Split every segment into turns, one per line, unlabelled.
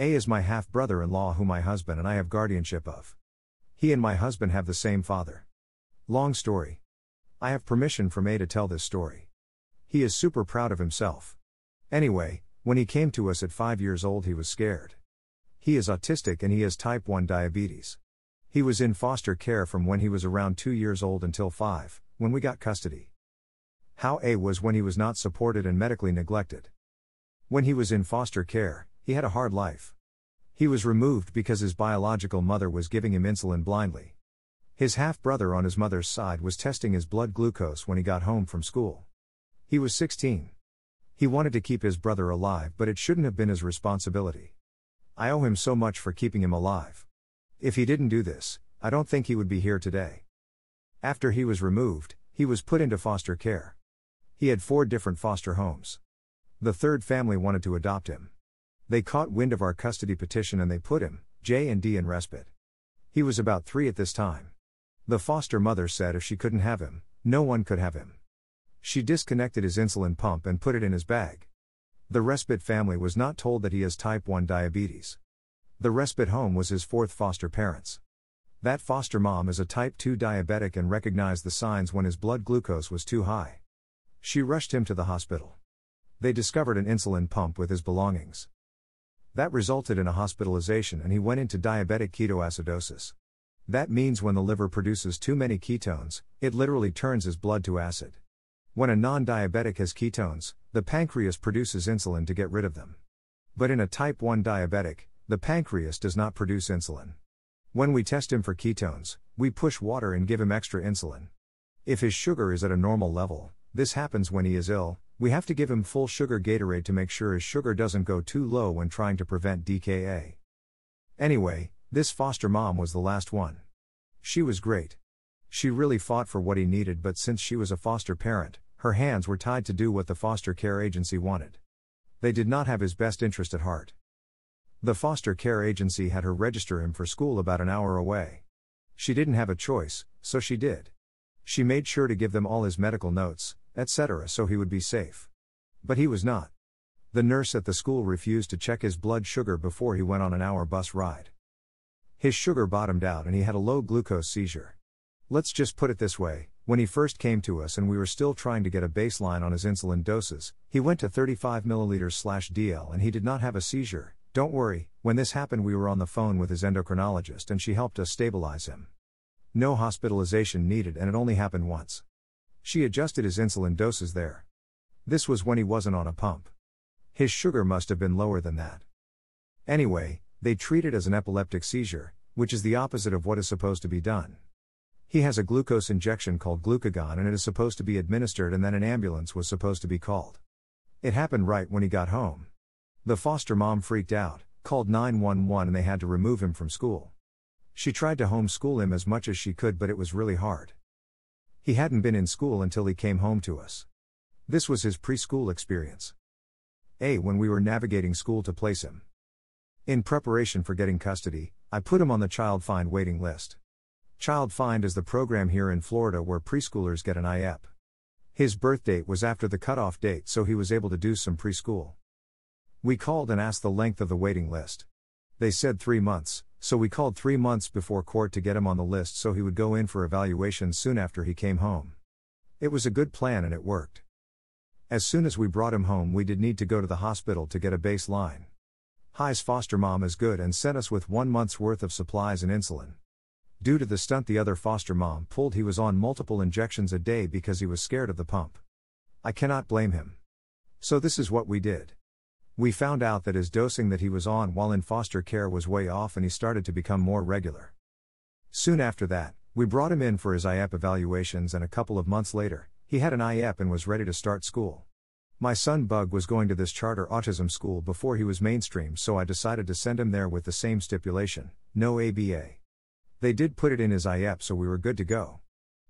A is my half brother in law, whom my husband and I have guardianship of. He and my husband have the same father. Long story. I have permission from A to tell this story. He is super proud of himself. Anyway, when he came to us at 5 years old, he was scared. He is autistic and he has type 1 diabetes. He was in foster care from when he was around 2 years old until 5, when we got custody. How A was when he was not supported and medically neglected. When he was in foster care, he had a hard life. He was removed because his biological mother was giving him insulin blindly. His half brother on his mother's side was testing his blood glucose when he got home from school. He was 16. He wanted to keep his brother alive, but it shouldn't have been his responsibility. I owe him so much for keeping him alive. If he didn't do this, I don't think he would be here today. After he was removed, he was put into foster care. He had four different foster homes. The third family wanted to adopt him. They caught wind of our custody petition and they put him, J and D, in respite. He was about three at this time. The foster mother said if she couldn't have him, no one could have him. She disconnected his insulin pump and put it in his bag. The respite family was not told that he has type 1 diabetes. The respite home was his fourth foster parents. That foster mom is a type 2 diabetic and recognized the signs when his blood glucose was too high. She rushed him to the hospital. They discovered an insulin pump with his belongings. That resulted in a hospitalization and he went into diabetic ketoacidosis. That means when the liver produces too many ketones, it literally turns his blood to acid. When a non diabetic has ketones, the pancreas produces insulin to get rid of them. But in a type 1 diabetic, the pancreas does not produce insulin. When we test him for ketones, we push water and give him extra insulin. If his sugar is at a normal level, this happens when he is ill, we have to give him full sugar Gatorade to make sure his sugar doesn't go too low when trying to prevent DKA. Anyway, this foster mom was the last one. She was great. She really fought for what he needed, but since she was a foster parent, her hands were tied to do what the foster care agency wanted. They did not have his best interest at heart. The foster care agency had her register him for school about an hour away. She didn't have a choice, so she did. She made sure to give them all his medical notes, etc., so he would be safe. But he was not. The nurse at the school refused to check his blood sugar before he went on an hour bus ride. His sugar bottomed out and he had a low glucose seizure. Let's just put it this way when he first came to us and we were still trying to get a baseline on his insulin doses, he went to 35 milliliters DL and he did not have a seizure. Don't worry, when this happened, we were on the phone with his endocrinologist and she helped us stabilize him. No hospitalization needed and it only happened once. She adjusted his insulin doses there. This was when he wasn't on a pump. His sugar must have been lower than that. Anyway, they treat it as an epileptic seizure, which is the opposite of what is supposed to be done. He has a glucose injection called glucagon and it is supposed to be administered and then an ambulance was supposed to be called. It happened right when he got home. The foster mom freaked out, called 911 and they had to remove him from school. She tried to homeschool him as much as she could but it was really hard. He hadn't been in school until he came home to us. This was his preschool experience. A. When we were navigating school to place him. In preparation for getting custody, I put him on the Child Find waiting list. Child Find is the program here in Florida where preschoolers get an IEP. His birth date was after the cutoff date, so he was able to do some preschool. We called and asked the length of the waiting list. They said three months, so we called three months before court to get him on the list so he would go in for evaluation soon after he came home. It was a good plan and it worked. As soon as we brought him home, we did need to go to the hospital to get a baseline. Hi's foster mom is good and sent us with one month's worth of supplies and insulin. Due to the stunt the other foster mom pulled, he was on multiple injections a day because he was scared of the pump. I cannot blame him. So, this is what we did. We found out that his dosing that he was on while in foster care was way off and he started to become more regular. Soon after that, we brought him in for his IEP evaluations, and a couple of months later, he had an IEP and was ready to start school. My son Bug was going to this charter autism school before he was mainstream, so I decided to send him there with the same stipulation no ABA. They did put it in his IEP, so we were good to go.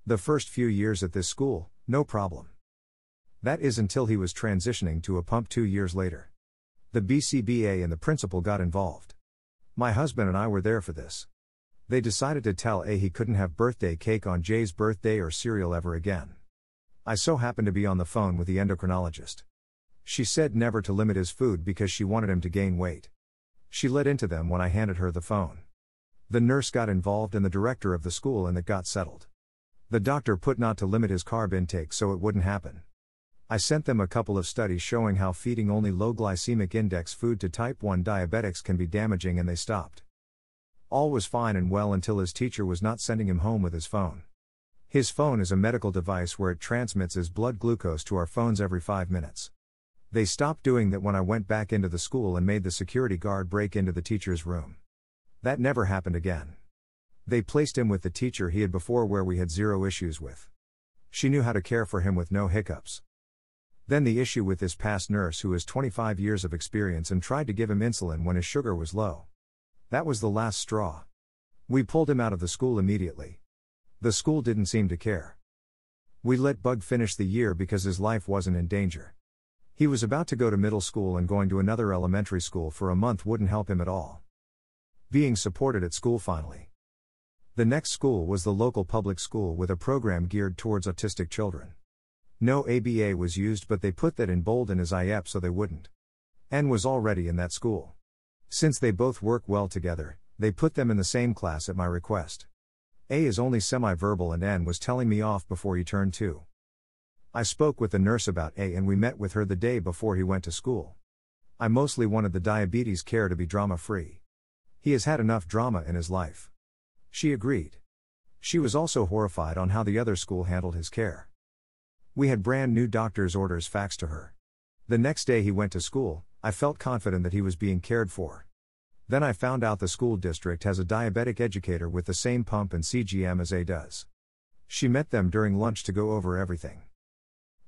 The first few years at this school, no problem. That is until he was transitioning to a pump two years later. The BCBA and the principal got involved. My husband and I were there for this. They decided to tell A he couldn't have birthday cake on Jay's birthday or cereal ever again. I so happened to be on the phone with the endocrinologist. She said never to limit his food because she wanted him to gain weight. She let into them when I handed her the phone. The nurse got involved and the director of the school, and it got settled. The doctor put not to limit his carb intake so it wouldn't happen. I sent them a couple of studies showing how feeding only low glycemic index food to type 1 diabetics can be damaging, and they stopped. All was fine and well until his teacher was not sending him home with his phone. His phone is a medical device where it transmits his blood glucose to our phones every five minutes. They stopped doing that when I went back into the school and made the security guard break into the teacher's room. That never happened again. They placed him with the teacher he had before, where we had zero issues with. She knew how to care for him with no hiccups. Then the issue with this past nurse who has 25 years of experience and tried to give him insulin when his sugar was low. That was the last straw. We pulled him out of the school immediately. The school didn't seem to care. We let Bug finish the year because his life wasn't in danger. He was about to go to middle school and going to another elementary school for a month wouldn't help him at all. Being supported at school finally. The next school was the local public school with a program geared towards autistic children. No ABA was used, but they put that in bold in his IEP so they wouldn't. N was already in that school. Since they both work well together, they put them in the same class at my request. A is only semi verbal, and N was telling me off before he turned two. I spoke with the nurse about A and we met with her the day before he went to school. I mostly wanted the diabetes care to be drama free. He has had enough drama in his life. She agreed. She was also horrified on how the other school handled his care. We had brand new doctor's orders faxed to her. The next day he went to school, I felt confident that he was being cared for. Then I found out the school district has a diabetic educator with the same pump and CGM as A does. She met them during lunch to go over everything.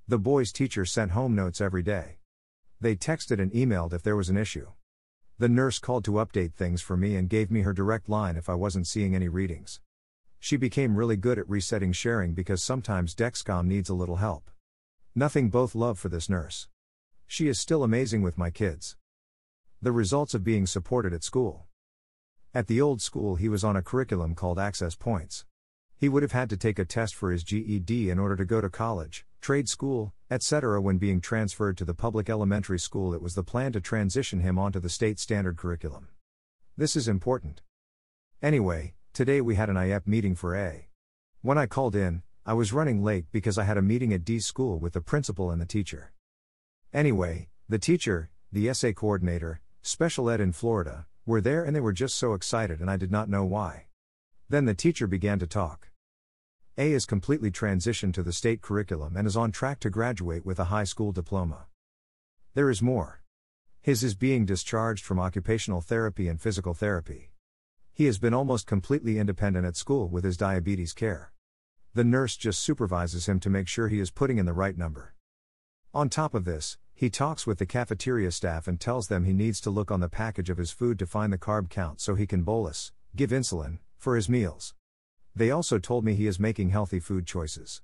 The boy's teacher sent home notes every day. They texted and emailed if there was an issue. The nurse called to update things for me and gave me her direct line if I wasn't seeing any readings. She became really good at resetting sharing because sometimes Dexcom needs a little help. Nothing both love for this nurse. She is still amazing with my kids. The results of being supported at school. At the old school, he was on a curriculum called Access Points. He would have had to take a test for his GED in order to go to college, trade school, etc. When being transferred to the public elementary school, it was the plan to transition him onto the state standard curriculum. This is important. Anyway, today we had an IEP meeting for A. When I called in, I was running late because I had a meeting at D school with the principal and the teacher. Anyway, the teacher, the SA coordinator, special ed in Florida, were there and they were just so excited and I did not know why. Then the teacher began to talk. A is completely transitioned to the state curriculum and is on track to graduate with a high school diploma. There is more. His is being discharged from occupational therapy and physical therapy. He has been almost completely independent at school with his diabetes care. The nurse just supervises him to make sure he is putting in the right number. On top of this, he talks with the cafeteria staff and tells them he needs to look on the package of his food to find the carb count so he can bolus, give insulin, for his meals. They also told me he is making healthy food choices.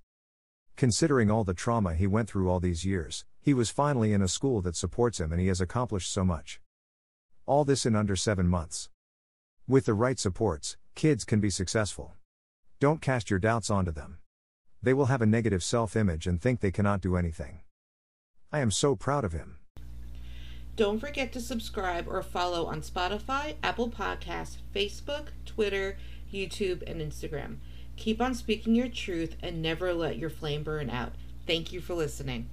Considering all the trauma he went through all these years, he was finally in a school that supports him and he has accomplished so much. All this in under seven months. With the right supports, kids can be successful. Don't cast your doubts onto them. They will have a negative self image and think they cannot do anything. I am so proud of him.
Don't forget to subscribe or follow on Spotify, Apple Podcasts, Facebook, Twitter, YouTube, and Instagram. Keep on speaking your truth and never let your flame burn out. Thank you for listening.